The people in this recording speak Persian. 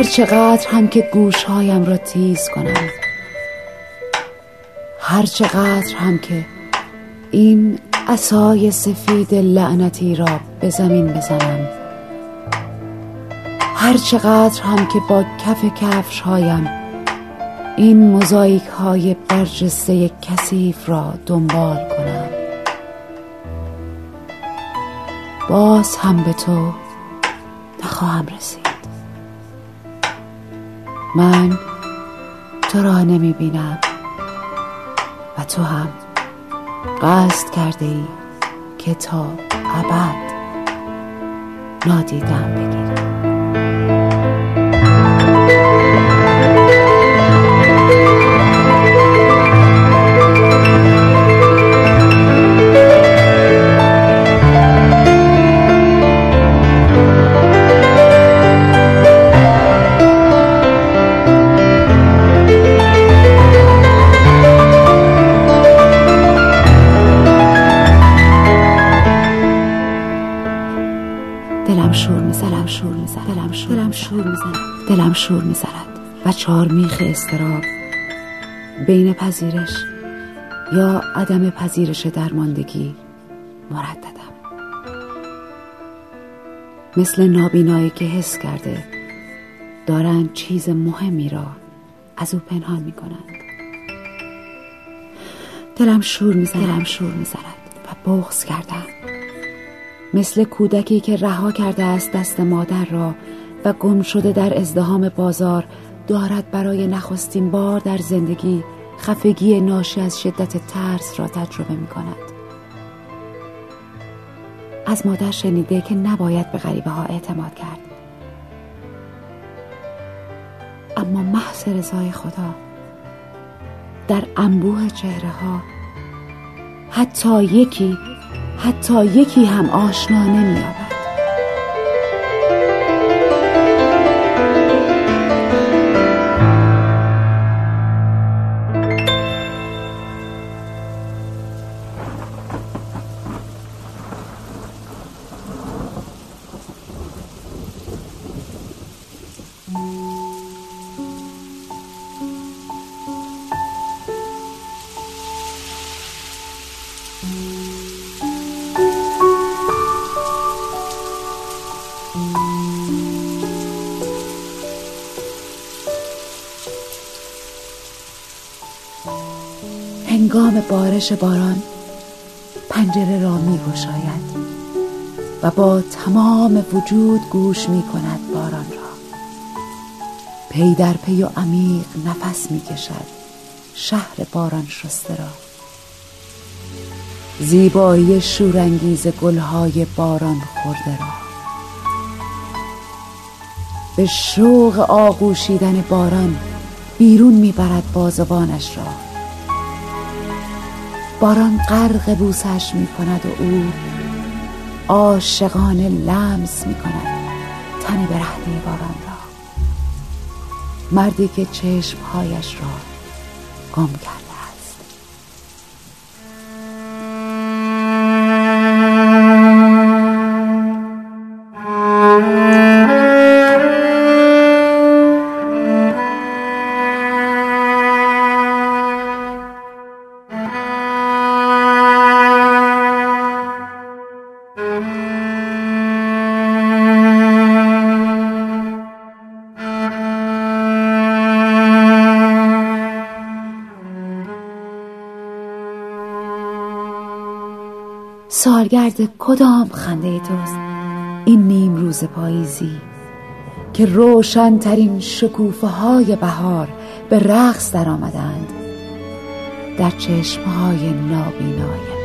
هر چقدر هم که گوشهایم را تیز کنم. هر چقدر هم که این عصای سفید لعنتی را به زمین بزنم. هر چقدر هم که با کف کفش هایم این مزایک های برجسته کثیف را دنبال کنم. باز هم به تو نخواهم رسید. من تو را نمی بینم و تو هم قصد کرده ای که تا ابد نادیدم بگیری دلم شور می‌زند. دلم شور می‌زند. دلم شور دلم شور می‌زند. دلم شور می‌زند. و چهار میخ استراب بین پذیرش یا عدم پذیرش درماندگی مرددم. مثل نابینایی که حس کرده دارند چیز مهمی را از او پنهان می‌کنند. دلم شور می‌زند. دلم شور می‌زند. و بغض کردم مثل کودکی که رها کرده است دست مادر را و گم شده در ازدهام بازار دارد برای نخستین بار در زندگی خفگی ناشی از شدت ترس را تجربه می کند. از مادر شنیده که نباید به غریبه ها اعتماد کرد. اما محض رضای خدا در انبوه چهره ها حتی یکی حتی یکی هم آشنا نمییابد. هنگام بارش باران پنجره را می گشاید و با تمام وجود گوش می کند باران را. پی در پی و عمیق نفس می کشد شهر باران شسته را. زیبایی شورانگیز گلهای باران خورده را. به شوق آغوشیدن باران بیرون می‌برد بازوانش را. باران غرق بوسش می کند و او عاشقانه لمس می کند تن برهنه باران را. مردی که چشمهایش را گم کرد. سالگرد کدام خنده توست؟ این نیم روز پاییزی که روشنترین شکوفه های بهار به رقص در آمدند در چشمهای نابینای